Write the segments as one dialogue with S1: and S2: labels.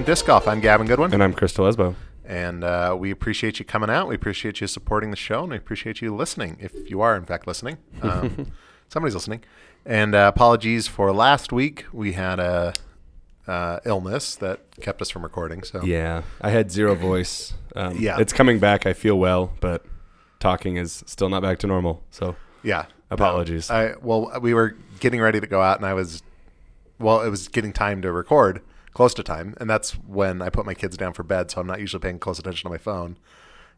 S1: another episode of Pro Am Disc Golf. I'm Gavin Goodwin,
S2: And I'm Crystal Esbo.
S1: and uh, we appreciate you coming out. We appreciate you supporting the show, and we appreciate you listening. If you are, in fact, listening, um, somebody's listening. And uh, apologies for last week. We had a uh, illness that kept us from recording. So
S2: Yeah, I had zero voice. Um,
S1: Yeah.
S2: it's coming back. I feel well, but talking is still not back to normal. So
S1: yeah,
S2: apologies.
S1: I well, we were getting ready to go out, and I was, well, it was getting time to record, close to time, and that's when I put my kids down for bed. So I'm not usually paying close attention to my phone,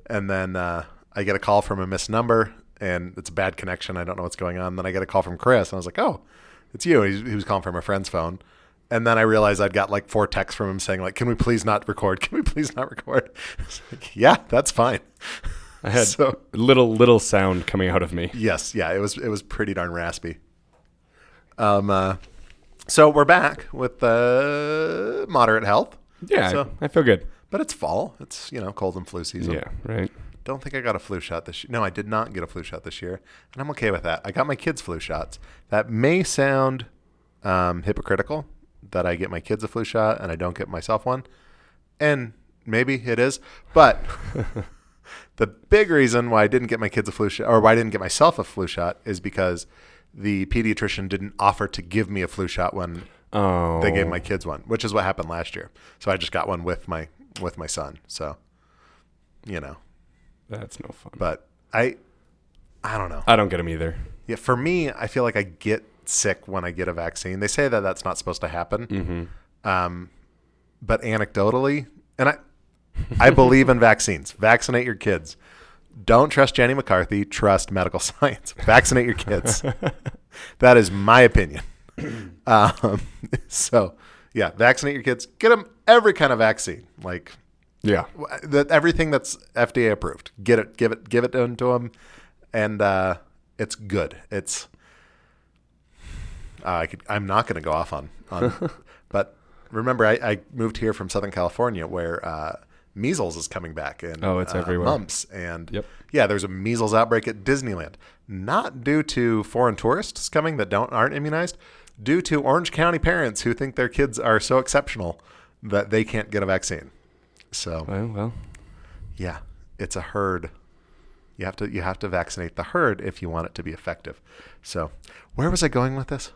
S1: and then uh, I get a call from a missed number, and it's a bad connection. I don't know what's going on. Then I get a call from Chris, and I was like, oh, it's you. He, he was calling from a friend's phone. And then I realized I'd got like four texts from him saying like, "Can we please not record? Can we please not record?" Like, yeah, that's fine.
S2: I had
S1: so-
S2: little little sound coming out of me.
S1: Yes, yeah, it was it was pretty darn raspy. Um, uh, so we're back with uh, moderate health.
S2: Yeah,
S1: So-
S2: I, I feel good.
S1: but it's fall. It's you know cold and flu season.
S2: Yeah, right.
S1: Don't think I got a flu shot this year. No, I did not get a flu shot this year, and I'm okay with that. I got my kids flu shots. That may sound um, hypocritical that I get my kids a flu shot and I don't get myself one, and maybe it is, but. The big reason why I didn't get my kids a flu shot, or why I didn't get myself a flu shot, is because the pediatrician didn't offer to give me a flu shot when
S2: Oh,
S1: they gave my kids one, which is what happened last year. So I just got one with my with my son. So, you know,
S2: that's no fun.
S1: but I, I don't know.
S2: I don't get them either.
S1: Yeah, for me, I feel like I get sick when I get a vaccine. They say that that's not supposed to happen.
S2: Mm-hmm.
S1: Um, but anecdotally, and I, I believe in vaccines. Vaccinate your kids. Don't trust Jenny McCarthy. Trust medical science. Vaccinate your kids. that is my opinion. Um, so, yeah, vaccinate your kids. Get them every kind of vaccine. Like
S2: Yeah,
S1: that everything that's FDA approved. Get it, give it, give it to them, and uh, it's good. It's uh, I could. I'm not going to go off on on, but remember, I, I moved here from Southern California where uh, measles is coming back and
S2: Oh, it's
S1: uh,
S2: everywhere.
S1: Mumps and
S2: Yep.
S1: yeah, there's a measles outbreak at Disneyland. Not due to foreign tourists coming that don't aren't immunized, due to Orange County parents who think their kids are so exceptional that they can't get a vaccine. So
S2: well, well,
S1: yeah, it's a herd. You have to you have to vaccinate the herd if you want it to be effective. So, where was I going with this?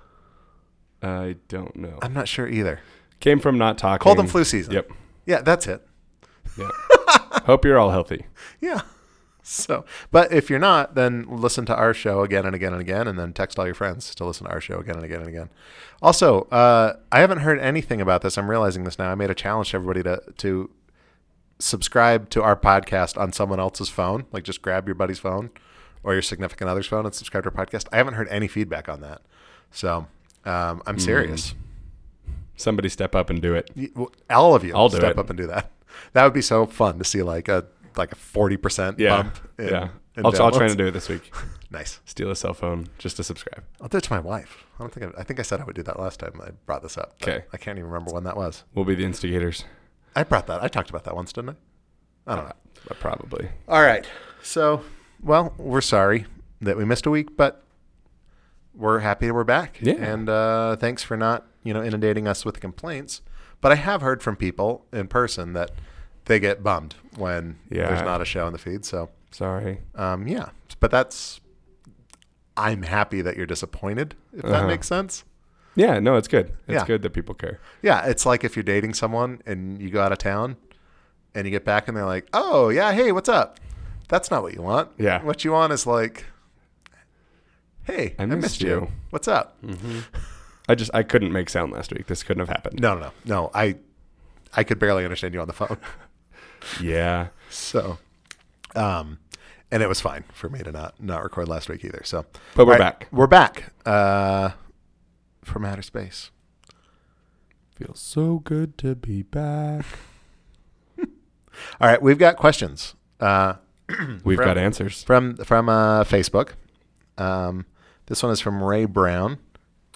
S2: I don't know.
S1: I'm not sure either.
S2: Came from not talking.
S1: Cold and flu season.
S2: Yep.
S1: Yeah, that's it.
S2: Yep. Hope you're all healthy.
S1: Yeah. So, but if you're not, then listen to our show again and again and again, and then text all your friends to listen to our show again and again and again. Also, uh, I haven't heard anything about this. I'm realizing this now. I made a challenge to everybody to to subscribe to our podcast on someone else's phone. Like, just grab your buddy's phone or your significant other's phone and subscribe to our podcast. I haven't heard any feedback on that. So, um, I'm serious.
S2: Somebody step up and do it.
S1: All of you,
S2: I'll do
S1: step
S2: it.
S1: up and do that. That would be so fun to see, like a like a forty percent
S2: Yeah,
S1: bump. In,
S2: yeah.
S1: in
S2: I'll, I'll try to do it this week.
S1: Nice.
S2: Steal a cell phone just to subscribe.
S1: I'll do it to my wife. I don't think I, I think I said I would do that last time I brought this up.
S2: Okay.
S1: I can't even remember when that was.
S2: We'll be the instigators.
S1: I brought that. I talked about that once, didn't I? I don't know.
S2: Uh, probably.
S1: All right. So, well, we're sorry that we missed a week, but we're happy we're back.
S2: Yeah.
S1: And uh, thanks for not, you know, inundating us with complaints. But I have heard from people in person that they get bummed when
S2: Yeah.
S1: there's not a show in the feed. So,
S2: Sorry.
S1: um, yeah. But that's. I'm happy that you're disappointed. If that
S2: Uh-huh.
S1: makes sense.
S2: Yeah, no, it's good. It's
S1: Yeah.
S2: good that people care.
S1: Yeah, it's like if you're dating someone and you go out of town and you get back and they're like, "Oh, yeah, hey, what's up?" That's not what you want.
S2: Yeah.
S1: What you want is like, "Hey, I,
S2: I
S1: missed,
S2: missed
S1: you.
S2: you."
S1: What's up?"
S2: I just I couldn't make sound last week. This couldn't have happened.
S1: No, no, no. No, I I could barely understand you on the phone.
S2: Yeah.
S1: So, um and it was fine for me to not not record last week either. So,
S2: But we're
S1: right,
S2: back.
S1: We're back. Uh from outer space.
S2: Feels so good to be back.
S1: All right, we've got questions. Uh
S2: We've
S1: From-
S2: got answers.
S1: from from uh, Facebook. Um, this one is from Ray Brown.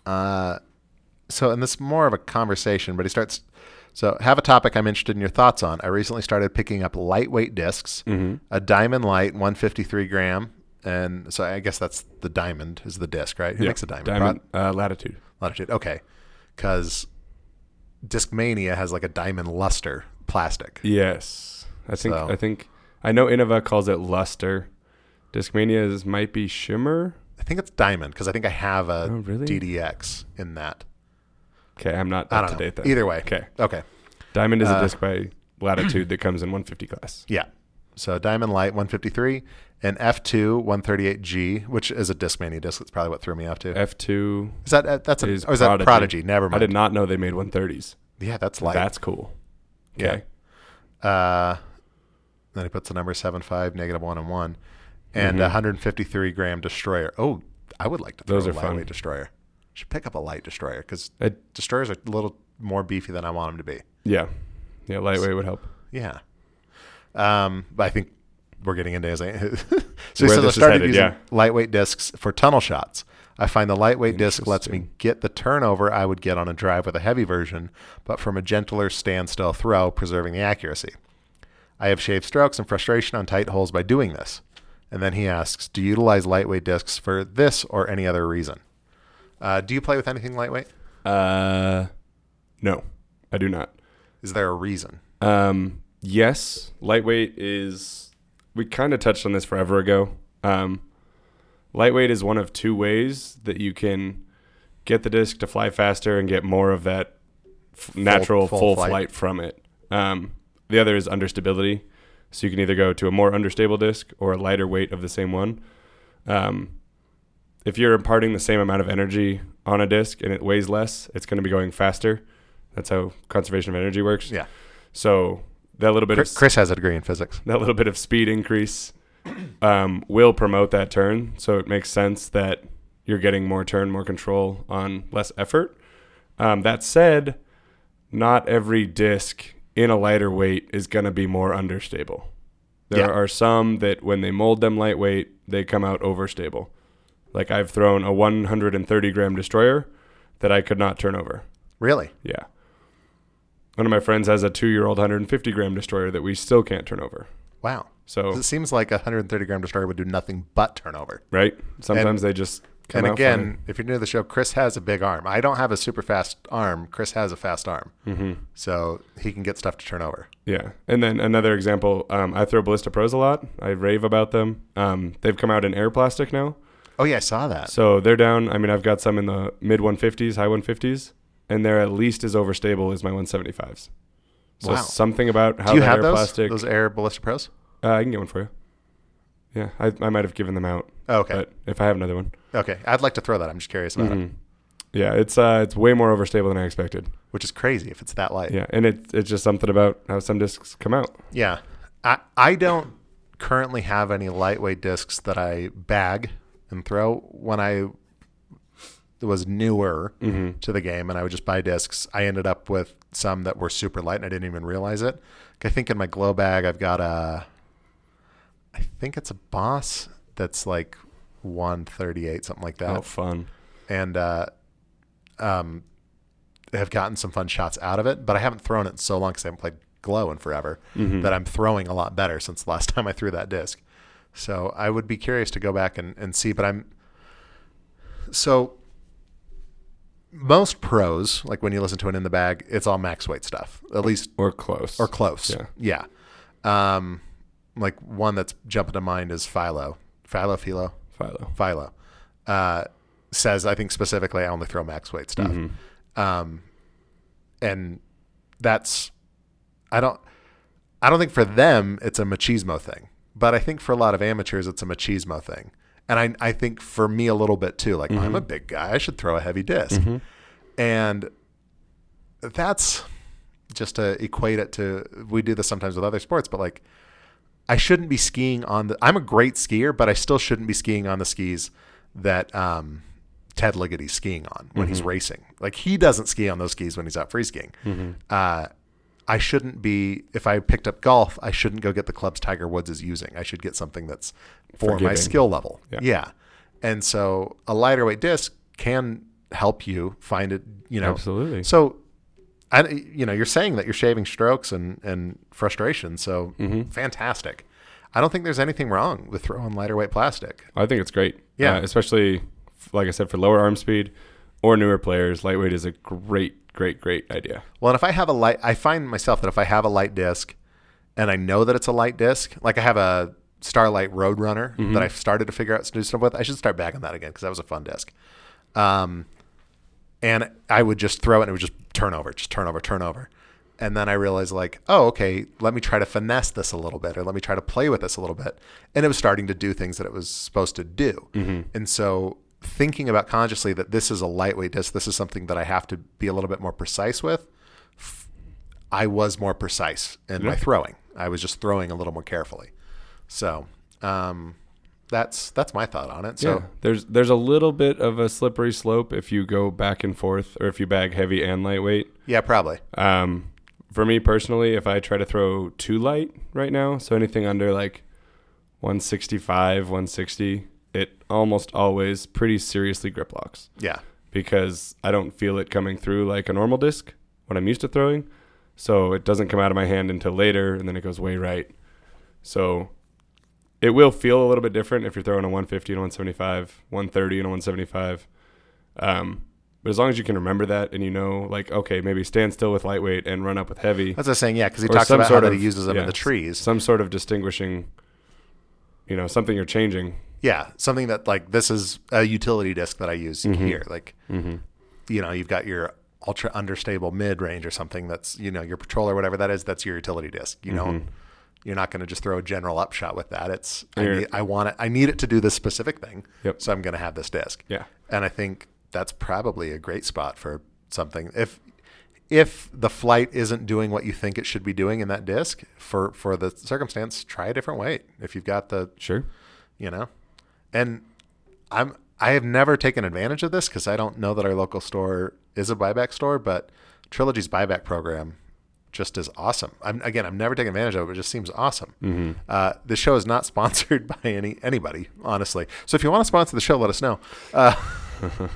S1: Uh, so, and this is more of a conversation, but he starts. So, have a topic I'm interested in your thoughts on. I recently started picking up lightweight discs,
S2: Mm-hmm.
S1: a Diamond Light 153 gram, and so I guess that's the diamond is the disc, right? Who makes a diamond?
S2: Diamond uh, latitude.
S1: Latitude. Okay, because Discmania has like a diamond luster plastic.
S2: Yes, I think
S1: So-
S2: I think I know Innova calls it luster. Discmania is might be shimmer.
S1: I think it's diamond because I think I have a
S2: Oh, really?
S1: DDX in that.
S2: Okay, I'm not up to
S1: know.
S2: date then.
S1: Either way.
S2: Okay,
S1: Okay.
S2: diamond is
S1: Uh,
S2: a disc by Latitude that comes in 150 class.
S1: Yeah. So Diamond Light 153 and F2 138G, which is a Discmania disc. That's probably what threw me off too.
S2: F2
S1: Is that uh, that's a
S2: is
S1: or is that
S2: Prodigy.
S1: Prodigy? Never mind.
S2: I did not know they made 130s.
S1: Yeah, that's light.
S2: That's cool.
S1: Yeah.
S2: Okay.
S1: Uh, then he puts the number seven five negative one and one, and
S2: Mhm.
S1: 153 gram destroyer. Oh, I would like to throw
S2: Those
S1: a
S2: are fun.
S1: lightweight destroyer. Should pick up a light destroyer because destroyers are a little more beefy than I want them to be.
S2: yeah, yeah, lightweight would help.
S1: Yeah. Um, but I think we're getting into his. so he
S2: Where
S1: says I started
S2: headed,
S1: using
S2: yeah.
S1: lightweight discs for tunnel shots. I find the lightweight disc lets me get the turnover I would get on a drive with a heavy version, but from a gentler standstill throw, preserving the accuracy. I have shaved strokes and frustration on tight holes by doing this. And then he asks, Do you utilize lightweight discs for this or any other reason? Uh, do you play with anything lightweight?
S2: Uh, no, I do not.
S1: Is there a reason?
S2: Um, yes, lightweight is. We kind of touched on this forever ago. Um, lightweight is one of two ways that you can get the disc to fly faster and get more of that f- natural
S1: full
S2: full,
S1: flight.
S2: flight. from it. Um, the other is understability. So you can either go to a more understable disc or a lighter weight of the same one. Um, if you're imparting the same amount of energy on a disc and it weighs less, it's going to be going faster. That's how conservation of energy works.
S1: Yeah.
S2: So that little bit
S1: Chris,
S2: of
S1: Chris has a degree in physics.
S2: that little bit of speed increase um, will promote that turn. So it makes sense that you're getting more turn, more control on less effort. Um, that said, not every disc in a lighter weight is going to be more understable. There
S1: Yeah.
S2: are some that when they mold them lightweight, they come out overstable. Like I've thrown a 130 gram destroyer that I could not turn over.
S1: Really?
S2: Yeah. One of my friends has a two year old 150 gram destroyer that we still can't turn over.
S1: Wow.
S2: So,
S1: It seems like a 130 gram destroyer would do nothing but turnover.
S2: right? Sometimes they just come
S1: and again, if you're new to the show, Chris has a big arm. I don't have a super fast arm. Chris has a fast arm.
S2: hmm
S1: So he can get stuff to turn over.
S2: Yeah. And then another example, um, I throw Ballista Pros a lot. I rave about them. Um, they've come out in air plastic now.
S1: Oh, yeah, I saw that.
S2: So they're down. I mean, I've got some in the mid 150s, high 150s, and they're at least as overstable as my 175s. So
S1: Wow.
S2: something about how
S1: Do you have
S2: air
S1: those?
S2: plastic.
S1: Those Air Ballista Pros?
S2: uh, I can get one for you. Yeah, I, I might have given them out,
S1: Oh, okay.
S2: but if I have another one,
S1: okay. I'd like to throw that. I'm just curious about it,
S2: Mhm. yeah, it's uh, it's way more overstable than I expected.
S1: which is crazy if it's that light.
S2: Yeah, and it, it's just something about how some discs come out.
S1: Yeah. I, I don't currently have any lightweight discs that I bag and throw. When I was newer
S2: Mm-hmm.
S1: to the game and I would just buy discs, I ended up with some that were super light and I didn't even realize it. I think in my glow bag, I've got a, I think it's a Boss that's like 138, something like that.
S2: Oh, fun.
S1: and uh, um, have gotten some fun shots out of it. But I haven't thrown it in so long because I haven't played Glow in forever
S2: Mhm.
S1: that I'm throwing a lot better since the last time I threw that disc. So I would be curious to go back and, and see. But I'm so most pros, like when you listen to it in the bag, it's all max weight stuff, at least
S2: Or close.
S1: or close.
S2: Yeah.
S1: Yeah. Um, like one that's jumping to mind is Philo. Philo, Philo.
S2: Philo.
S1: Philo, uh, says, I think specifically, I only throw max weight stuff.
S2: Mhm.
S1: Um, and that's, I don't, I don't think for them it's a machismo thing, but I think for a lot of amateurs it's a machismo thing. And I, I think for me a little bit too, like I'm a big guy, I should throw a heavy disk. And that's just to equate it to, we do this sometimes with other sports, but like, I shouldn't be skiing on the. I'm a great skier, but I still shouldn't be skiing on the skis that um, Ted Ligety's skiing on when he's racing. Like he doesn't ski on those skis when he's out free skiing. Uh, I shouldn't be. If I picked up golf, I shouldn't go get the clubs Tiger Woods is using. I should get something that's for my skill level.
S2: Yeah.
S1: yeah. And so a lighter weight disc can help you find it. You know,
S2: Absolutely.
S1: so, I, you know, you're saying that you're shaving strokes and, and frustration. So
S2: Mm-hmm.
S1: fantastic. I don't think there's anything wrong with throwing lighter weight plastic.
S2: I think it's great.
S1: Yeah.
S2: Uh, especially, like I said, for lower arm speed or newer players, lightweight is a great great, great idea.
S1: Well, and if I have a light, I find myself that if I have a light disc, and I know that it's a light disc, like I have a StarLite Roadrunner
S2: Mm-hmm.
S1: that I've started to figure out to do stuff with, I should start back on that again because that was a fun disc. Um, and I would just throw it and it would just turn over, just turn over, turn over. And then I realized, like, oh, okay, let me try to finesse this a little bit, or let me try to play with this a little bit. And it was starting to do things that it was supposed to do. And so, thinking about consciously that this is a lightweight disc, this is something that I have to be a little bit more precise with. I was more precise in my throwing. I was just throwing a little more carefully. So, um, that's that's my thought on it. So,
S2: yeah, there's there's a little bit of a slippery slope if you go back and forth, or if you bag heavy and lightweight.
S1: yeah, probably.
S2: Um, for me personally, if I try to throw too light right now, so anything under like 165, 160, it almost always pretty seriously grip locks
S1: Yeah.
S2: because I don't feel it coming through like a normal disc when I'm used to throwing. So it doesn't come out of my hand until later, and then it goes way right. So it will feel a little bit different if you're throwing a 150 and a 175, 130 and a 175. Um, but as long as you can remember that and you know, like, okay, maybe stand still with lightweight and run up with heavy.
S1: That's what I was saying. Yeah, because he talks about how
S2: sort
S1: that
S2: of-
S1: he uses them in the trees.
S2: Some sort of distinguishing, you know, something you're changing.
S1: Yeah, something that like this is a utility disc that I use
S2: Mm-hmm.
S1: here. Like, you know, you've got your ultra understable mid range or something that's you know your patrol or whatever that is. That's your utility disc. You know, you're not going to just throw a general upshot with that. It's I, need, I want it. I need it to do this specific thing.
S2: Yep.
S1: So I'm going to have this disc.
S2: Yeah.
S1: and I think that's probably a great spot for something if. If the flight isn't doing what you think it should be doing in that disc for for the circumstance, try a different weight. If you've got the
S2: Sure.
S1: you know and i'm i have never taken advantage of this because i don't know that our local store is a buyback store but trilogy's buyback program just as awesome. I'm again i've never taken advantage of it but it just seems awesome. Uh, the show is not sponsored by any anybody honestly. So if you want to sponsor the show let us know. Uh,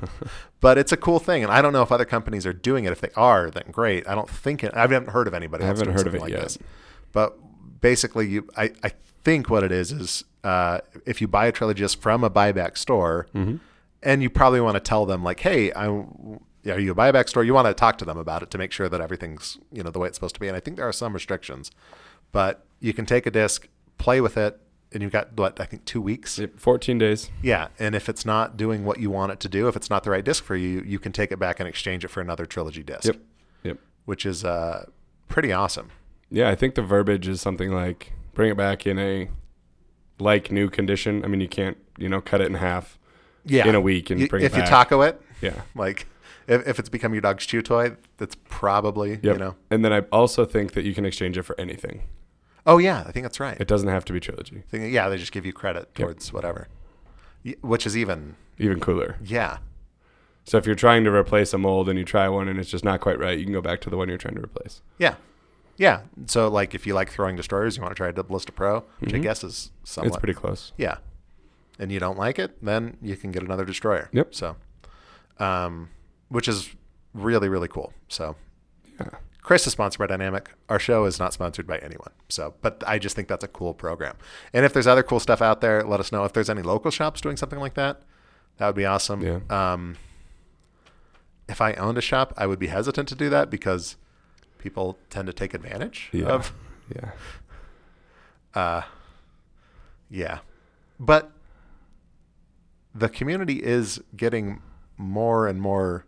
S1: but it's a cool thing and i don't know if other companies are doing it. If they are then great. I don't think it, i haven't heard of anybody
S2: I haven't heard of it
S1: like
S2: yet.
S1: this. But basically you i, I think what it is is uh, if you buy a Trilogy disc from a buyback store
S2: Mm-hmm.
S1: and you probably want to tell them like hey i are you a buyback store you want to talk to them about it to make sure that everything's you know the way it's supposed to be and i think there are some restrictions but you can take a disc play with it and you've got what i think two weeks
S2: Yep, 14 days.
S1: yeah and if it's not doing what you want it to do if it's not the right disc for you you can take it back and exchange it for another trilogy disc
S2: Yep. Yep.
S1: which is uh, pretty awesome
S2: Yeah, I think the verbiage is something like bring it back in a like new condition. I mean, you can't, you know, cut it in half
S1: yeah
S2: in a week and
S1: You-
S2: bring
S1: if
S2: it back.
S1: If you taco it
S2: Yeah.
S1: like if, if it's become your dog's chew toy that's probably
S2: Yep.
S1: you know
S2: And then I also think that you can exchange it for anything.
S1: oh yeah i think that's right
S2: It doesn't have to be trilogy.
S1: Think, yeah they just give you credit towards whatever which is even
S2: Even cooler.
S1: yeah
S2: So if you're trying to replace a mold and you try one and it's just not quite right, you can go back to the one you're trying to replace.
S1: yeah yeah so like if you like throwing destroyers you want to try a Ballista Pro which i guess is somewhat
S2: Mm-hmm. It's pretty close.
S1: yeah and you don't like it then you can get another destroyer
S2: Yep.
S1: so um which is really really cool so
S2: Yeah.
S1: Chris is sponsored by Dynamic. Our show is not sponsored by anyone. So, but I just think that's a cool program. And if there's other cool stuff out there, let us know. If there's any local shops doing something like that, that would be awesome.
S2: Yeah.
S1: Um, if I owned a shop, I would be hesitant to do that because people tend to take advantage
S2: Yeah.
S1: of.
S2: Yeah.
S1: Uh, yeah, but the community is getting more and more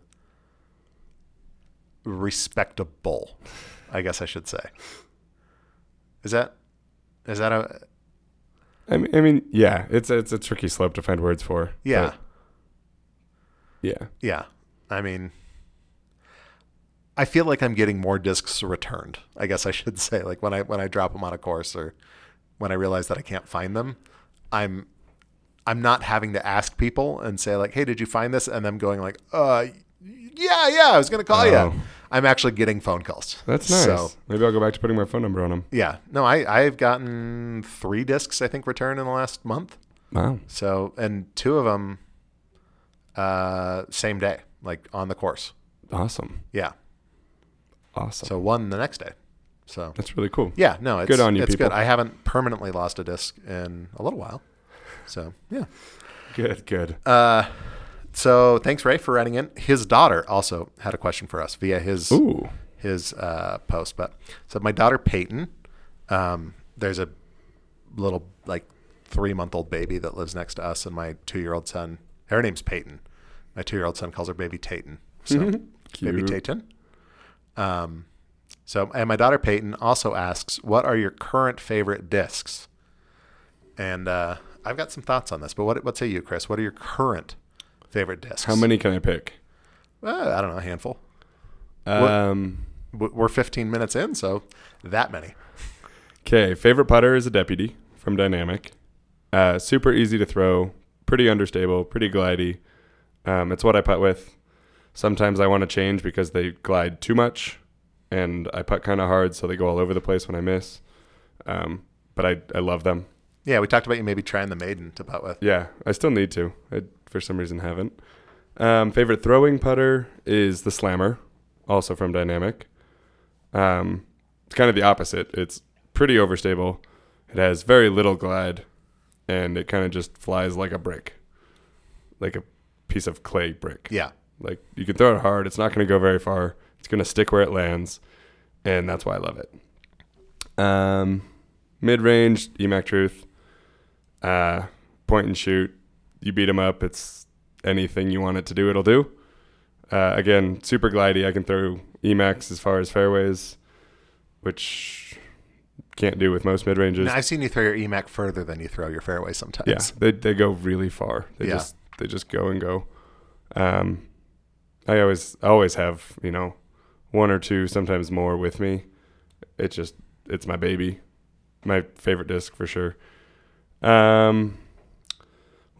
S1: respectable. I guess I should say. Is that is that a
S2: I mean, I mean, yeah, it's it's a tricky slope to find words for.
S1: yeah
S2: yeah.
S1: yeah? I mean, I feel like I'm getting more discs returned. I guess I should say like when I when I drop them on a course or when I realize that I can't find them, I'm I'm not having to ask people and say like, "Hey, did you find this?" and them going like, "Uh, yeah, yeah, I was gonna call
S2: Oh.
S1: you." I'm actually getting phone calls.
S2: That's nice.
S1: So
S2: Maybe I'll go back to putting my phone number on them.
S1: yeah, no, I I've gotten three discs I think returned in the last month.
S2: Wow.
S1: So and two of them, uh, same day, like on the course.
S2: Awesome.
S1: Yeah.
S2: Awesome.
S1: So one the next day. So
S2: That's really cool.
S1: yeah, no, it's
S2: Good on you,
S1: It's
S2: people.
S1: good. I haven't permanently lost a disc in a little while. So yeah.
S2: Good, good.
S1: Uh, so thanks Ray for writing in. His daughter also had a question for us via his
S2: Ooh.
S1: his uh, post. But so my daughter Peyton, um, there's a little like three month old baby that lives next to us, and my two year old son. Her name's Peyton. My two year old son calls her baby Tayton. So baby. Tayton. Um, so and my daughter Peyton also asks, "What are your current favorite discs?" And uh, I've got some thoughts on this, but what what say you, Chris? What are your current favorite discs?
S2: How many can I pick?
S1: Uh, I don't know, a handful.
S2: Um,
S1: W- We're 15 minutes in, so that many.
S2: Okay, favorite putter is a deputy from Dynamic. Uh, super easy to throw, pretty understable, pretty glidey. Um, it's what I putt with. Sometimes I want to change because they glide too much, and I putt kind of hard, so they go all over the place when I miss. Um, but I, I love them.
S1: Yeah, we talked about you maybe trying the maiden to putt with.
S2: Yeah, I still need to. I for some reason haven't. Um, favorite throwing putter is the Slammer, also from Dynamic. Um, it's kind of the opposite. It's pretty overstable. It has very little glide, and it kind of just flies like a brick, like a piece of clay brick.
S1: Yeah.
S2: Like you can throw it hard. It's not going to go very far. It's going to stick where it lands, and that's why I love it. Um, mid range EMAC Truth, uh, point and shoot. You beat them up. It's anything you want it to do, it'll do. Uh, again, super glidey. I can throw EMACs as far as fairways, which can't do with most mid ranges.
S1: I've seen you throw your EMAC further than you throw your fairway sometimes.
S2: Yeah, they they go really far. They
S1: Yeah.
S2: just they just go and go. Um, I always I always have you know one or two, sometimes more with me. It just it's my baby, my favorite disc for sure. Um,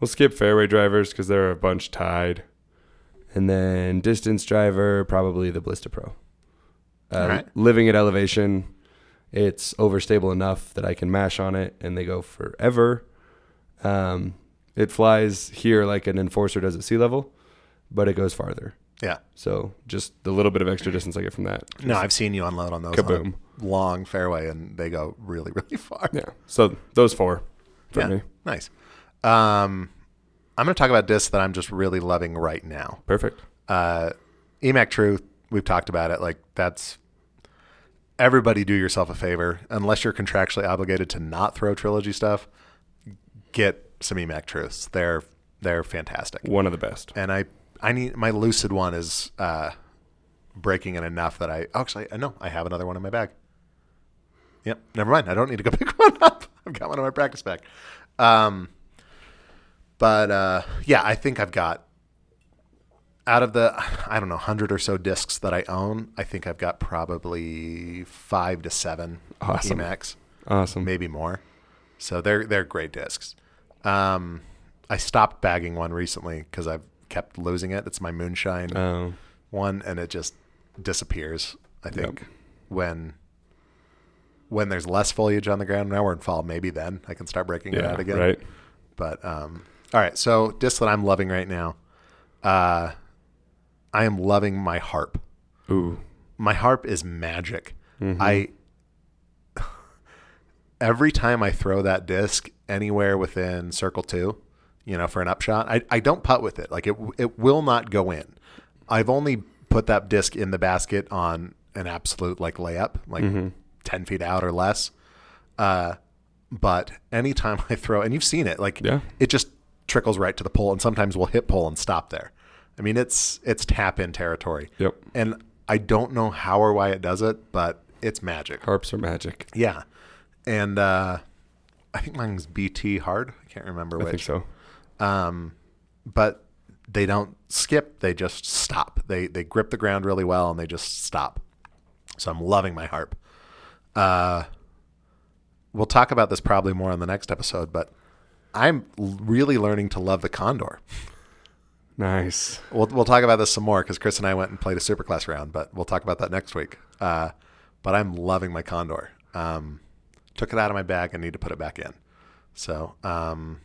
S2: we'll skip fairway drivers because there are a bunch tied, and then distance driver probably the Ballista Pro. Uh,
S1: right.
S2: Living at elevation, it's overstable enough that I can mash on it and they go forever. Um, it flies here like an enforcer does at sea level, but it goes farther.
S1: Yeah.
S2: So just the little bit of extra distance I get from that.
S1: No, I've seen you unload on those on
S2: Kaboom.
S1: long fairway, and they go really, really far.
S2: Yeah. So those four for
S1: Yeah.
S2: me.
S1: Nice. Um, I'm going to talk about discs that I'm just really loving right now.
S2: Perfect.
S1: Uh, EMAC Truth, we've talked about it. Like, that's everybody do yourself a favor. Unless you're contractually obligated to not throw trilogy stuff, get some EMAC Truths. They're, they're fantastic.
S2: One of the best.
S1: and I I need my lucid one is uh, breaking in enough that I actually I know I have another one in my bag. Yep, never mind. I don't need to go pick one up. I've got one in my practice bag. Um, but uh, yeah, I think I've got out of the I don't know hundred or so discs that I own. I think I've got probably five to seven
S2: Awesome.
S1: EMACs
S2: Awesome.
S1: maybe more. So they're they're great discs. Um, I stopped bagging one recently because I've kept losing it. It's my moonshine
S2: Um,
S1: one, and it just disappears. I think
S2: Yep.
S1: when when there's less foliage on the ground. Now we're in fall. Maybe then I can start breaking it out again.
S2: Right.
S1: But um, all right. So disc that I'm loving right now. Uh, I am loving my harp
S2: Ooh.
S1: my harp is magic.
S2: Mhm.
S1: I every time I throw that disc anywhere within circle two, you know, for an upshot, I, I don't putt with it. Like it it will not go in. I've only put that disc in the basket on an absolute like layup, like
S2: Mm-hmm.
S1: ten feet out or less. Uh, but anytime I throw, and you've seen it, like
S2: Yeah.
S1: it just trickles right to the pole, and sometimes we'll hit pole and stop there. I mean, it's it's tap in territory.
S2: Yep.
S1: And I don't know how or why it does it, but it's magic.
S2: Harps are magic.
S1: Yeah. And uh, I think mine's BT hard. I can't remember
S2: I think
S1: which.
S2: so.
S1: Um, but they don't skip. They just stop. They they grip the ground really well and they just stop. So I'm loving my harp. Uh, we'll talk about this probably more on the next episode, but I'm really learning to love the Condor.
S2: Nice.
S1: We'll we'll talk about this some more because Chris and I went and played a superclass round, but we'll talk about that next week. Uh, but I'm loving my Condor. Um, took it out of my bag and need to put it back in. So um,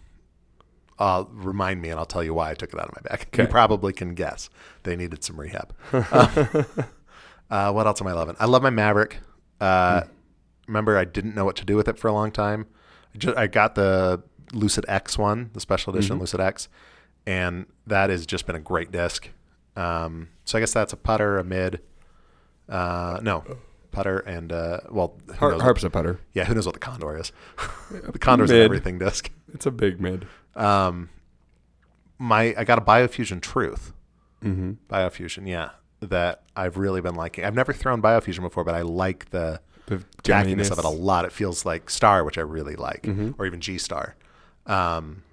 S1: I'll remind me and I'll tell you why I took it out of my bag. You probably can guess. They needed some rehab. Uh, uh, what else am I loving? I love my Maverick. Uh, Remember, I didn't know what to do with it for a long time. I, ju- I got the Lucid X one, the special edition Lucid X, and that has just been a great disc. Um, so I guess that's a putter, a mid, uh, no, putter, and uh, well, who
S2: Har-
S1: knows what-
S2: a putter.
S1: yeah, who knows what the Condor is? the Condor's an everything disc.
S2: It's a big mid.
S1: Um, my I got a Biofusion Truth.
S2: Mm-hmm.
S1: Biofusion, yeah, that I've really been liking. I've never thrown Biofusion before, but I like the
S2: The
S1: tackiness of it a lot. It feels like Star, which I really like,
S2: Mhm.
S1: or even G Star. Um,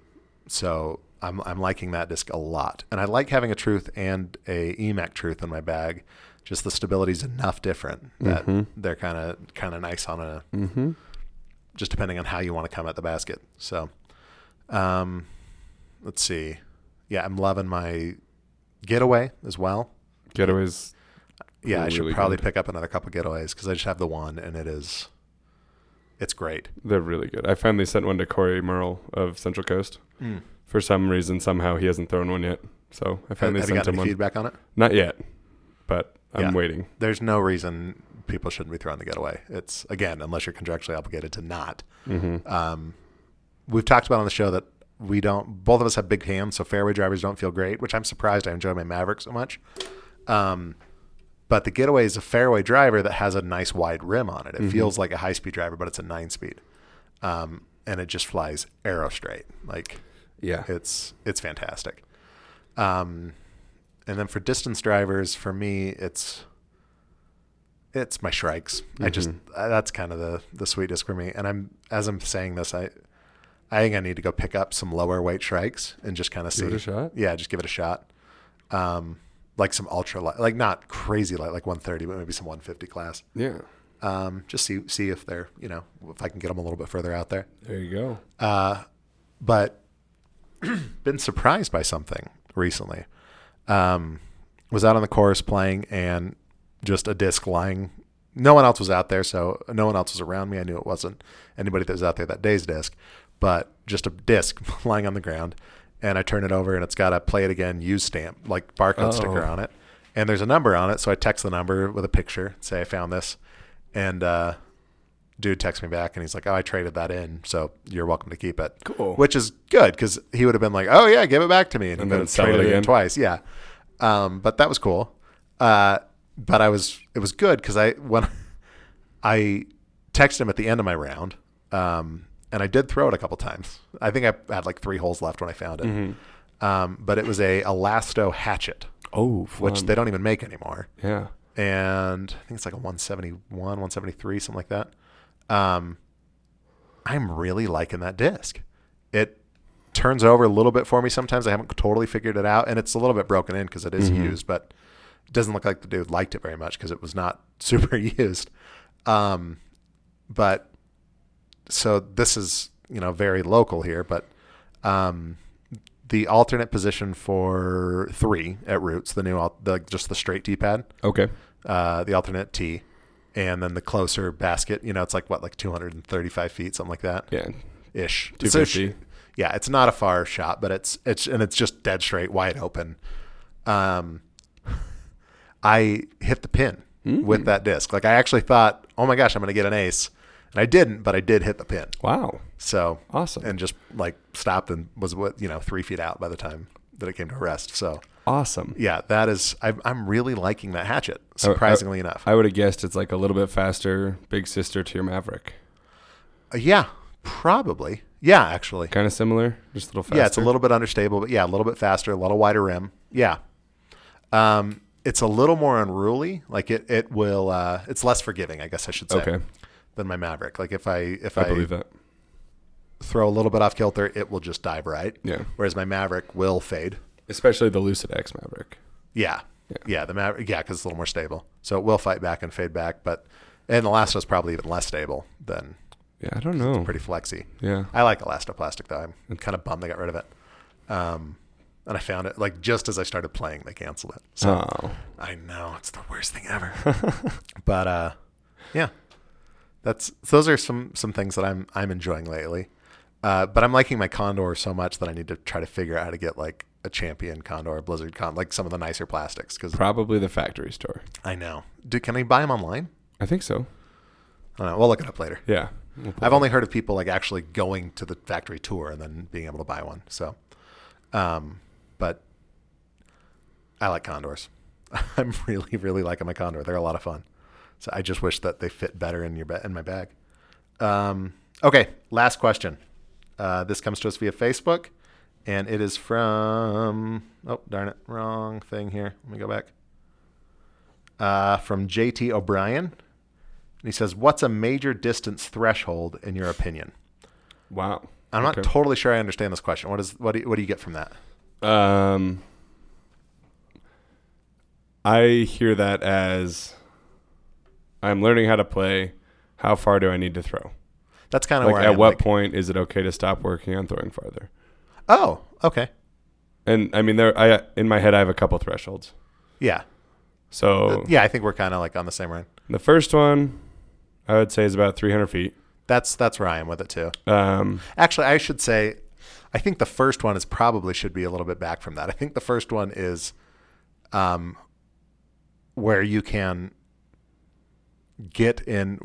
S1: so I'm I'm liking that disc a lot, and I like having a Truth and a EMAC Truth in my bag. Just the stability is enough different that
S2: Mhm.
S1: they're kind of kind of nice on a
S2: Mm-hmm.
S1: just depending on how you want to come at the basket. So, um, let's see. Yeah, I'm loving my getaway as well.
S2: Getaways.
S1: Yeah, I should probably
S2: good.
S1: pick up another couple getaways because I just have the one and it is, it's great.
S2: They're really good. I finally sent one to Corey Merle of Central Coast. For some reason, somehow he hasn't thrown one yet. So I finally
S1: have
S2: sent
S1: got
S2: him
S1: any
S2: one.
S1: feedback on it?
S2: Not yet, but I'm
S1: Yeah.
S2: waiting.
S1: There's no reason people shouldn't be throwing the getaway. It's again, unless you're contractually obligated to not.
S2: Mm-hmm.
S1: Um, we've talked about on the show that we don't. Both of us have big hands, so fairway drivers don't feel great, which I'm surprised. I enjoy my Maverick so much. Um, but the getaway is a fairway driver that has a nice wide rim on it. It
S2: Mhm.
S1: feels like a high speed driver, but it's a nine speed, um, and it just flies arrow straight. Like
S2: Yeah.
S1: it's it's fantastic. Um, and then for distance drivers, for me, it's it's my Shrikes. I just that's kind of the the sweet disc for me. And I'm as I'm saying this, I I think I need to go pick up some lower weight Shrikes and just kind of see.
S2: Give it a shot.
S1: Yeah, just give it a shot. Um, like some ultra light, like not crazy light, like 130, but maybe some 150 class.
S2: Yeah.
S1: Um, just see see if they're you know if I can get them a little bit further out there.
S2: There you go.
S1: Uh, but been surprised by something recently. Um, was out on the course playing and just a disc lying. No one else was out there, so no one else was around me. I knew it wasn't anybody that was out there that day's disc, but just a disc lying on the ground. And I turn it over and it's got a play it again use stamp, like barcode sticker
S2: Oh.
S1: on it. And there's a number on it. So I text the number with a picture, say I found this. And uh, dude texts me back and he's like, Oh, I traded that in. So you're welcome to keep it
S2: Cool.
S1: which is good because he would have been like, "Oh yeah, give it back to me," and,
S2: And
S1: he
S2: then sell it
S1: it twice. Yeah, um, but that was cool. Uh, but I was it was good because I when I texted him at the end of my round, um, and I did throw it a couple times. I think I had like three holes left when I found it.
S2: Mhm.
S1: Um, but it was a Elasto hatchet,
S2: Oh,
S1: which they don't even make anymore
S2: Yeah.
S1: and I think it's like a 171, 173, something like that. Um, I'm really liking that disc. It turns over a little bit for me sometimes. I haven't totally figured it out, and it's a little bit broken in because it is
S2: Mhm.
S1: used, but it doesn't look like the dude liked it very much because it was not super used. Um, but so this is you know very local here, but um, the alternate position for three at roots, the new al- the just the straight T pad
S2: Okay.
S1: uh, the alternate T, and then the closer basket. You know, it's like what, like 235 feet, something like that,
S2: Yeah.
S1: ish.
S2: Two
S1: So yeah, it's not a far shot, but it's it's and it's just dead straight, wide open. Um, I hit the pin
S2: Mm.
S1: with that disc. Like I actually thought, oh my gosh, I'm going to get an ace, and I didn't, but I did hit the pin.
S2: Wow.
S1: So
S2: Awesome.
S1: and just like stopped and was what you know three feet out by the time that it came to rest. So
S2: awesome.
S1: yeah, that is I'm I'm really liking that hatchet. Surprisingly enough.
S2: I would have guessed it's like a little bit faster, big sister to your Maverick.
S1: Uh, yeah, probably. Yeah, actually.
S2: Kind of similar, just a little faster.
S1: Yeah, it's a little bit understable, but yeah, a little bit faster, a little wider rim. Yeah. Um, it's a little more unruly. Like it, it will. Uh, it's less forgiving, I guess I should say,
S2: Okay,
S1: than my Maverick. Like if I if
S2: I
S1: I,
S2: believe that.
S1: throw a little bit off kilter, it will just dive right.
S2: Yeah,
S1: Whereas my Maverick will fade.
S2: especially the Lucid X Maverick.
S1: Yeah.
S2: Yeah.
S1: Yeah, the Maverick. Yeah, because it's a little more stable, so it will fight back and fade back. But and the Elasto is probably even less stable than
S2: Yeah, I don't know.
S1: pretty flexy.
S2: yeah,
S1: I like elastoplastic though. I'm kind of bummed they got rid of it. Um, and I found it like just as I started playing, they canceled it. So
S2: oh,
S1: I know it's the worst thing ever. but uh, yeah, that's those are some some things that I'm I'm enjoying lately. Uh, but I'm liking my Condor so much that I need to try to figure out how to get like a Champion Condor, a Blizzard Condor, like some of the nicer plastics because
S2: probably the factory store.
S1: I know. Do can I buy them online?
S2: I think so.
S1: I don't know. We'll look it up later.
S2: Yeah, We'll
S1: I've only heard of people like actually going to the factory tour and then being able to buy one. So, um, but I like condors. I'm really, really liking my condor. They're a lot of fun. So I just wish that they fit better in your ba- in my bag. Um, okay, last question. Uh, this comes to us via Facebook, and it is from oh darn it, wrong thing here. Let me go back. Uh, from JT O'Brien, and he says, "What's a major distance threshold in your opinion?"
S2: Wow.
S1: I'm not
S2: Okay.
S1: totally sure I understand this question. What is what do you, what do you get from that?
S2: Um, I hear that as I'm learning how to play. How far do I need to throw?
S1: That's kind of
S2: Like,
S1: where I
S2: at
S1: am,
S2: what
S1: like-
S2: point is it okay to stop working on throwing farther?
S1: Oh, okay,
S2: And I mean, there, I in my head, I have a couple thresholds.
S1: yeah,
S2: So
S1: yeah. I think we're kind of like on the same run.
S2: the first one, I would say, is about 300 feet.
S1: That's that's where I am with it too.
S2: Um,
S1: Actually, I should say, I think the first one is probably should be a little bit back from that. I think the first one is, um, where you can get in,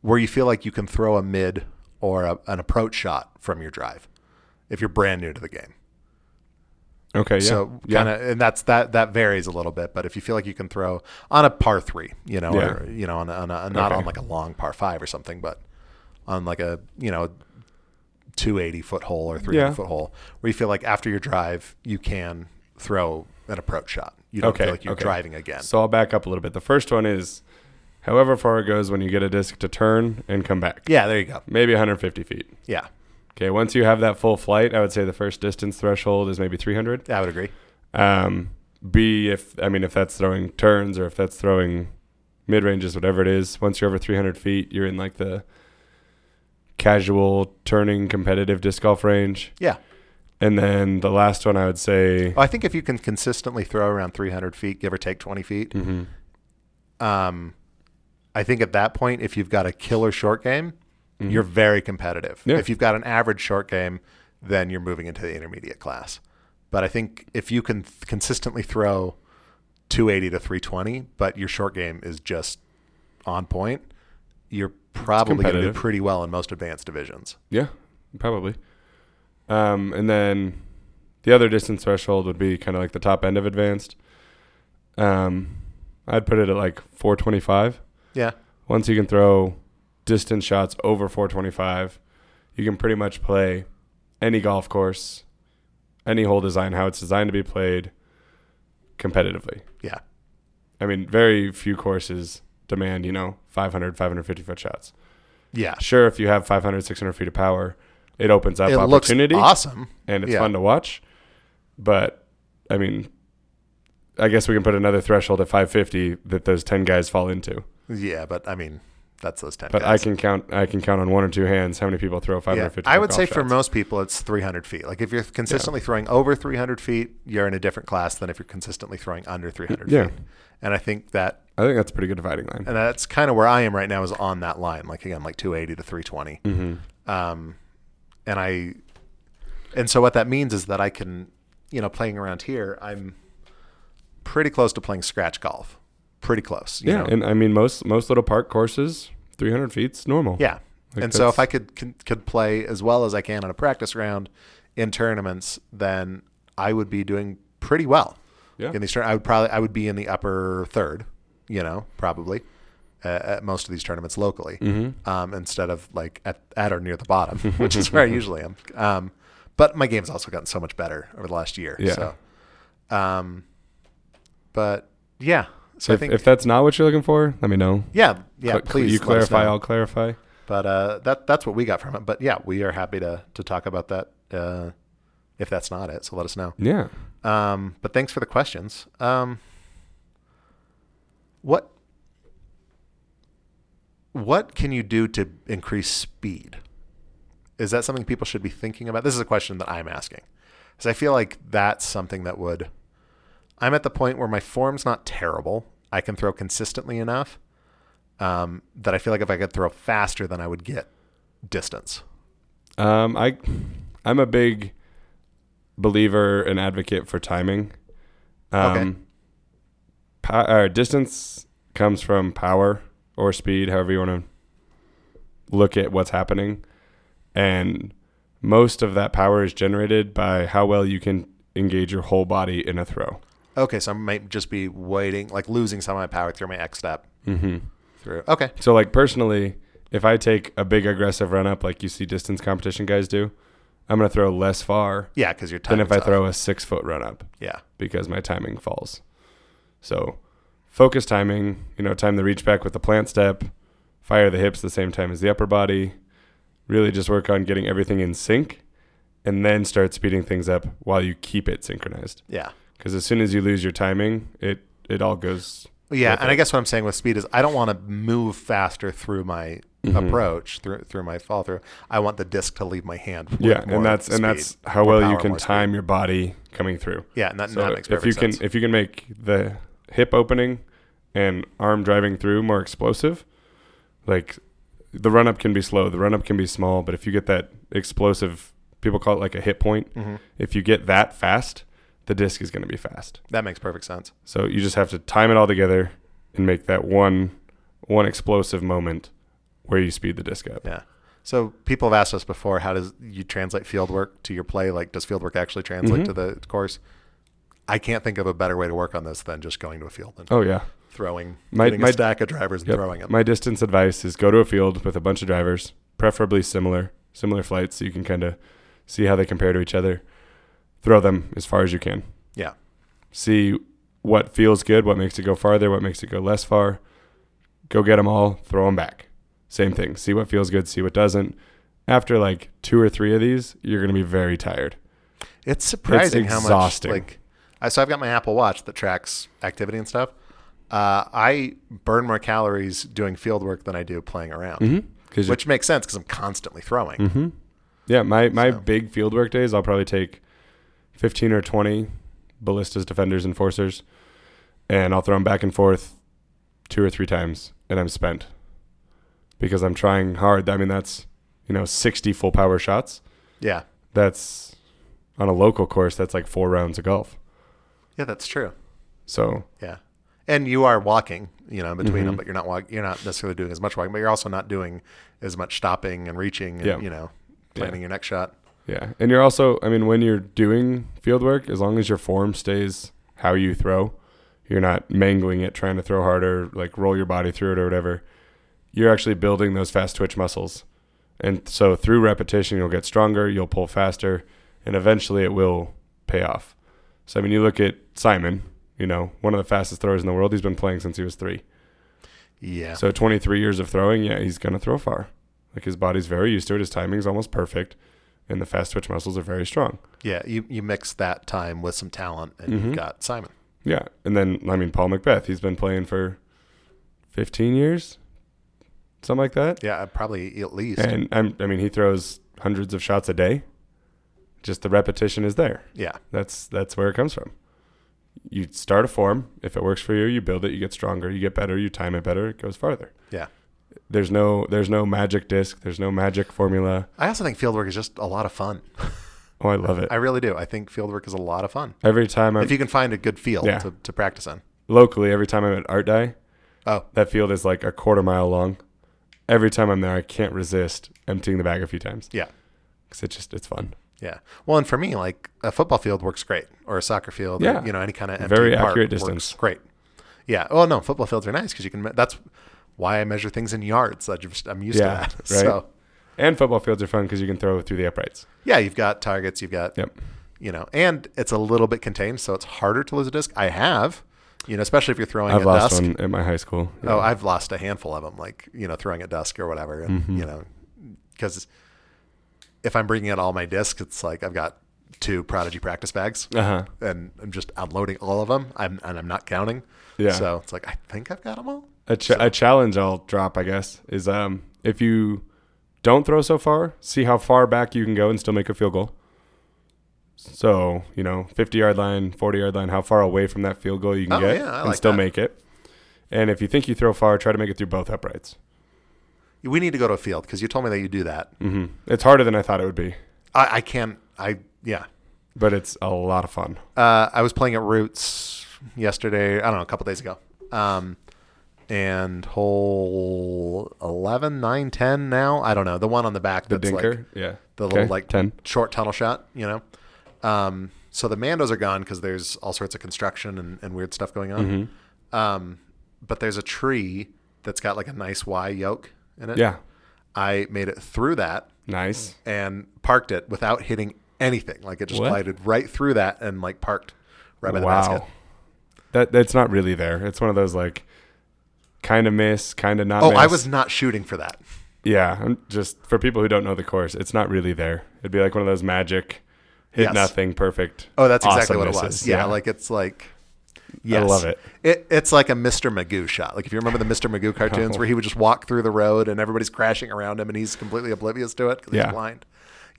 S1: where you feel like you can throw a mid or a, an approach shot from your drive, if you're brand new to the game.
S2: okay, yeah,
S1: So kind of, and that's that that varies a little bit. But if you feel like you can throw on a par three, you know, or you know, on a, on a not
S2: Okay.
S1: on like a long par five or something, but on like a you know, two eighty foot hole or three
S2: Yeah.
S1: foot hole, where you feel like after your drive you can throw an approach shot. You don't
S2: Okay,
S1: feel like you're
S2: okay.
S1: driving again.
S2: So I'll back up a little bit. The first one is however far it goes when you get a disc to turn and come back.
S1: Yeah, there you go.
S2: Maybe 150 feet.
S1: Yeah,
S2: Okay, once you have that full flight, I would say the first distance threshold is maybe 300.
S1: I would agree.
S2: Um, B, if I mean if that's throwing turns or if that's throwing mid ranges, whatever it is. Once you're over 300 feet, you're in like the casual turning competitive disc golf range.
S1: Yeah.
S2: And then the last one, I would say,
S1: Well, I think if you can consistently throw around three hundred feet, give or take twenty feet,
S2: mhm.
S1: um, I think at that point, if you've got a killer short game,
S2: Mhm.
S1: you're very competitive.
S2: Yeah.
S1: If you've got an average short game, then you're moving into the intermediate class. But I think if you can th- consistently throw 280 to 320, but your short game is just on point, you're probably going to do pretty well in most advanced divisions.
S2: Yeah, probably. Um, and then the other distance threshold would be kind of like the top end of advanced. Um, I'd put it at like 425.
S1: Yeah.
S2: Once you can throw distance shots over 425, you can pretty much play any golf course, any hole design, how it's designed to be played competitively.
S1: Yeah.
S2: I mean, very few courses demand, you know, 500, 550 foot shots.
S1: Yeah.
S2: Sure, if you have 500, 600 feet of power, it opens up
S1: It looks
S2: opportunity
S1: awesome.
S2: and it's
S1: yeah.
S2: fun to watch. But I mean, I guess we can put another threshold at 550 that those 10 guys fall into.
S1: Yeah, but I mean, that's those 10
S2: But
S1: guys.
S2: I can count. I can count on one or two hands how many people throw
S1: Yeah,
S2: 550.
S1: I would say for most people, it's 300 feet. Like if you're consistently throwing over 300 feet, you're in a different class than if you're consistently throwing under 300
S2: Yeah.
S1: feet. And I think that,
S2: I think that's a pretty good dividing line.
S1: and that's kind of where I am right now is on that line. Like again, like 280 to 320.
S2: Mm-hmm.
S1: Um, and I, and so what that means is that I can, you know, playing around here, I'm pretty close to playing scratch golf. Pretty close. You
S2: Yeah,
S1: know?
S2: and I mean most most little park courses, 300 feet's normal.
S1: Yeah.
S2: Like
S1: and so if I could, could could play as well as I can on a practice round in tournaments, then I would be doing pretty well.
S2: Yeah.
S1: In these I would probably I would be in the upper third, you know, probably uh, at most of these tournaments locally,
S2: Mm-hmm.
S1: um, instead of like at, at or near the bottom, which is where I usually am. Um, but my game's also gotten so much better over the last year.
S2: Yeah.
S1: So, um, but yeah. So
S2: if,
S1: I think
S2: if that's not what you're looking for, let me know.
S1: yeah, yeah.
S2: Cl-
S1: please
S2: you clarify. I'll clarify.
S1: But uh, that that's what we got from it. But yeah, we are happy to to talk about that uh, if that's not it. So let us know.
S2: Yeah.
S1: Um, but thanks for the questions. Um, what what can you do to increase speed? Is that something people should be thinking about? This is a question that I'm asking, because I feel like that's something that would. I'm at the point where my form's not terrible. I can throw consistently enough um, that I feel like if I could throw faster, then I would get distance.
S2: Um, I, I'm a big believer and advocate for timing. Um,
S1: Okay.
S2: po- uh, distance comes from power or speed, however you want to look at what's happening, and most of that power is generated by how well you can engage your whole body in a throw.
S1: Okay, so I might just be waiting, like losing some of my power through my X step
S2: Mm-hmm.
S1: through. Okay.
S2: So, like personally, if I take a big aggressive run up, like you see distance competition guys do, I'm gonna throw less far
S1: Yeah, because you're
S2: than if I
S1: off.
S2: throw a six foot run up
S1: Yeah.
S2: because my timing falls. So, focus timing. You know, time the reach back with the plant step, fire the hips the same time as the upper body. Really, just work on getting everything in sync, and then start speeding things up while you keep it synchronized.
S1: Yeah.
S2: Because as soon as you lose your timing, it it all goes.
S1: Yeah, and I guess what I'm saying with speed is I don't want to move faster through my
S2: Mhm.
S1: approach through through my fall through. I want the disc to leave my hand.
S2: Yeah, and that's and that's how well you can
S1: more speed.
S2: time your body coming through.
S1: Yeah, and that,
S2: So
S1: that makes
S2: if you
S1: sense.
S2: can if you can make the hip opening and arm driving through more explosive, like the run up can be slow, the run up can be small, but if you get that explosive, people call it like a hit point.
S1: hmm
S2: If you get that fast, the disc is going to be fast.
S1: That makes perfect sense.
S2: So you just have to time it all together and make that one one explosive moment where you speed the disc up.
S1: Yeah. So people have asked us before, how does you translate field work to your play? Like, does field work actually translate
S2: Mhm.
S1: to the course? I can't think of a better way to work on this than just going to a field and
S2: Oh yeah.
S1: throwing,
S2: My- my-
S1: a stack of drivers and
S2: Yep.
S1: throwing them.
S2: My distance advice is go to a field with a bunch of drivers, preferably similar, similar flights, so you can kind of see how they compare to each other. Throw them as far as you can.
S1: Yeah.
S2: See what feels good, what makes it go farther, what makes it go less far. Go get them all, throw them back. Same thing. See what feels good, see what doesn't. After like two or three of these, you're going to be very tired.
S1: It's surprising how much
S2: exhausting.
S1: like I so I've got my Apple Watch that tracks activity and stuff. Uh, I burn more calories doing field work than I do playing around,
S2: Mm-hmm.
S1: which makes sense because I'm constantly throwing.
S2: hmm Yeah, my my
S1: So-
S2: big field work days, I'll probably take fifteen or twenty ballistas, defenders, enforcers, and I'll throw them back and forth two or three times, and I'm spent because I'm trying hard. I mean, that's you know sixty full power shots.
S1: Yeah,
S2: That's on a local course. That's like four rounds of golf.
S1: yeah, that's true.
S2: So
S1: Yeah, and you are walking, you know, between them,
S2: Mhm.
S1: but you're not walk- You're not necessarily doing as much walking, but you're also not doing as much stopping and reaching, and
S2: Yeah.
S1: you know,
S2: Yeah.
S1: planning your next shot.
S2: Yeah, and you're also, I mean, when you're doing field work, as long as your form stays how you throw, you're not mangling it, trying to throw harder, like roll your body through it or whatever. You're actually building those fast twitch muscles, and so through repetition, you'll get stronger, you'll pull faster, and eventually it will pay off. So I mean, you look at Simon, you know, one of the fastest throwers in the world. He's been playing since he was three.
S1: Yeah,
S2: So 23 years of throwing, yeah, he's gonna throw far. Like his body's very used to it. His timing's almost perfect, and the fast twitch muscles are very strong.
S1: yeah. You you mix that time with some talent, and
S2: Mhm.
S1: you've got Simon.
S2: Yeah, and then I mean Paul McBeth, he's been playing for 15 years, something like that.
S1: Yeah, probably at least.
S2: And I'm, I mean, he throws hundreds of shots a day. Just the repetition is there.
S1: yeah,
S2: That's that's where it comes from. You start a form. If it works for you, you build it. You get stronger. You get better. You time it better. It goes farther.
S1: Yeah.
S2: There's no there's no magic disc. There's no magic formula.
S1: I also think field work is just a lot of fun.
S2: Oh, I love it.
S1: I really do. I think field work is a lot of fun.
S2: Every time I'm
S1: if you can find a good field
S2: Yeah.
S1: to, to practice in.
S2: locally, every time I'm at Art Die,
S1: Oh,
S2: that field is like a quarter mile long. Every time I'm there, I can't resist emptying the bag a few times.
S1: Yeah.
S2: because it just it's fun.
S1: yeah. Well, and for me, like a football field works great, or a soccer field, or,
S2: Yeah.
S1: you know, any kind of
S2: Very
S1: park
S2: accurate
S1: works
S2: distance.
S1: Great. Yeah. Oh no, football fields are nice because you can. That's why I measure things in yards. I just, I'm used
S2: Yeah,
S1: to that.
S2: right.
S1: So
S2: And football fields are fun because you can throw through the uprights.
S1: yeah, you've got targets. You've got
S2: Yep.
S1: you know, and it's a little bit contained, so it's harder to lose a disc. I have, you know, especially if you're throwing
S2: I've
S1: at
S2: lost
S1: dusk.
S2: one at my high school.
S1: Oh, I've lost a handful of them, like you know, throwing at dusk or whatever, and
S2: Mhm.
S1: you know, because if I'm bringing out all my discs, it's like I've got two Prodigy practice bags,
S2: uh huh.
S1: and I'm just unloading all of them. I'm and I'm not counting.
S2: Yeah.
S1: So it's like I think I've got them all.
S2: A, ch- a challenge I'll drop, I guess, is um if you don't throw so far, see how far back you can go and still make a field goal. So you know, fifty yard line, forty yard line, how far away from that field goal you can
S1: Oh,
S2: get
S1: yeah,
S2: and
S1: like
S2: still
S1: that.
S2: make it. And if you think you throw far, try to make it through both uprights.
S1: We need to go to a field because you told me that you do that.
S2: hmm It's harder than I thought it would be,
S1: I, I can't. I yeah.
S2: but it's a lot of fun.
S1: Uh, I was playing at Roots yesterday. I don't know, a couple days ago. Um, and hole 11, 9, 10 now. I don't know. The one on the back
S2: The
S1: that's
S2: dinker,
S1: like
S2: yeah,
S1: the
S2: Okay,
S1: little like
S2: ten.
S1: short tunnel shot, you know. Um, So the Mandos are gone because there's all sorts of construction and, and weird stuff going on.
S2: Mm-hmm.
S1: Um, but there's a tree that's got like a nice Y yoke in it.
S2: Yeah.
S1: I made it through that
S2: Nice.
S1: and parked it without hitting anything. Like it just
S2: What?
S1: glided right through that and like parked right by the
S2: wow.
S1: basket.
S2: That that's not really there. It's one of those like kind of miss, kind of not.
S1: Oh, I was not shooting for that.
S2: Yeah, I'm just for people who don't know the course, it's not really there. It'd be like one of those magic hit
S1: Yes.
S2: nothing perfect.
S1: Oh, that's exactly what it was.
S2: misses.
S1: Yeah, like it's like.
S2: I love it.
S1: It it's like a Mr. Magoo shot. Like if you remember the Mr. Magoo cartoons
S2: Oh.
S1: where he would just walk through the road and everybody's crashing around him and he's completely oblivious to it because
S2: Yeah.
S1: he's blind.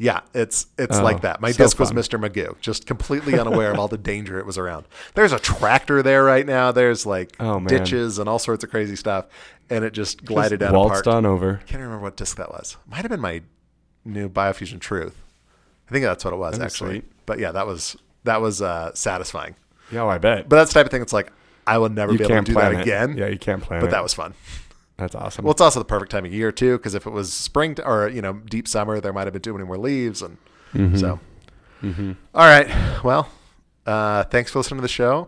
S1: Yeah, it's it's
S2: Oh,
S1: like that. My
S2: so
S1: disc was. Mr. Magoo, just completely unaware of all the danger it was around. There's a tractor there right now. There's like
S2: Oh,
S1: ditches and all sorts of crazy stuff, and it just glided
S2: Just
S1: down
S2: waltzed
S1: parked.
S2: on over.
S1: can't remember what disc that was. Might have been my new BioFuzion Truth. I think that's what it was actually.
S2: sweet.
S1: But yeah, that was that was uh, satisfying.
S2: Yeah, oh, I bet.
S1: But that's the type of thing. It's like I will never
S2: you
S1: be able to do that
S2: it.
S1: again.
S2: Yeah, you can't plan
S1: But
S2: it.
S1: that was fun.
S2: That's awesome.
S1: Well, it's also the perfect time of year too, because if it was spring t- or you know deep summer, there might have been too many more leaves, and
S2: Mhm.
S1: so.
S2: Mhm.
S1: All right. Well, uh, thanks for listening to the show.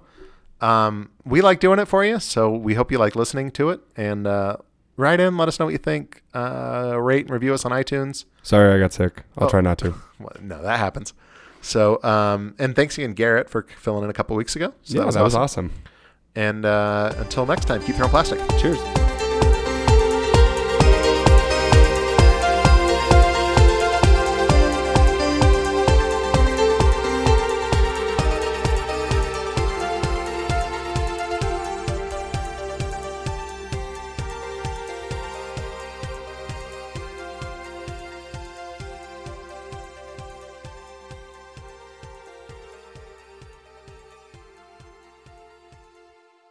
S1: Um, we like doing it for you, so we hope you like listening to it. And uh, write in, let us know what you think. Uh, rate and review us on iTunes.
S2: Sorry, I got sick. I'll
S1: Oh.
S2: try not to.
S1: Well, no, that happens. So, um, and thanks again, Garrett, for filling in a couple weeks ago. So
S2: yeah, that was awesome.
S1: And uh, until next time, keep throwing plastic.
S2: Cheers.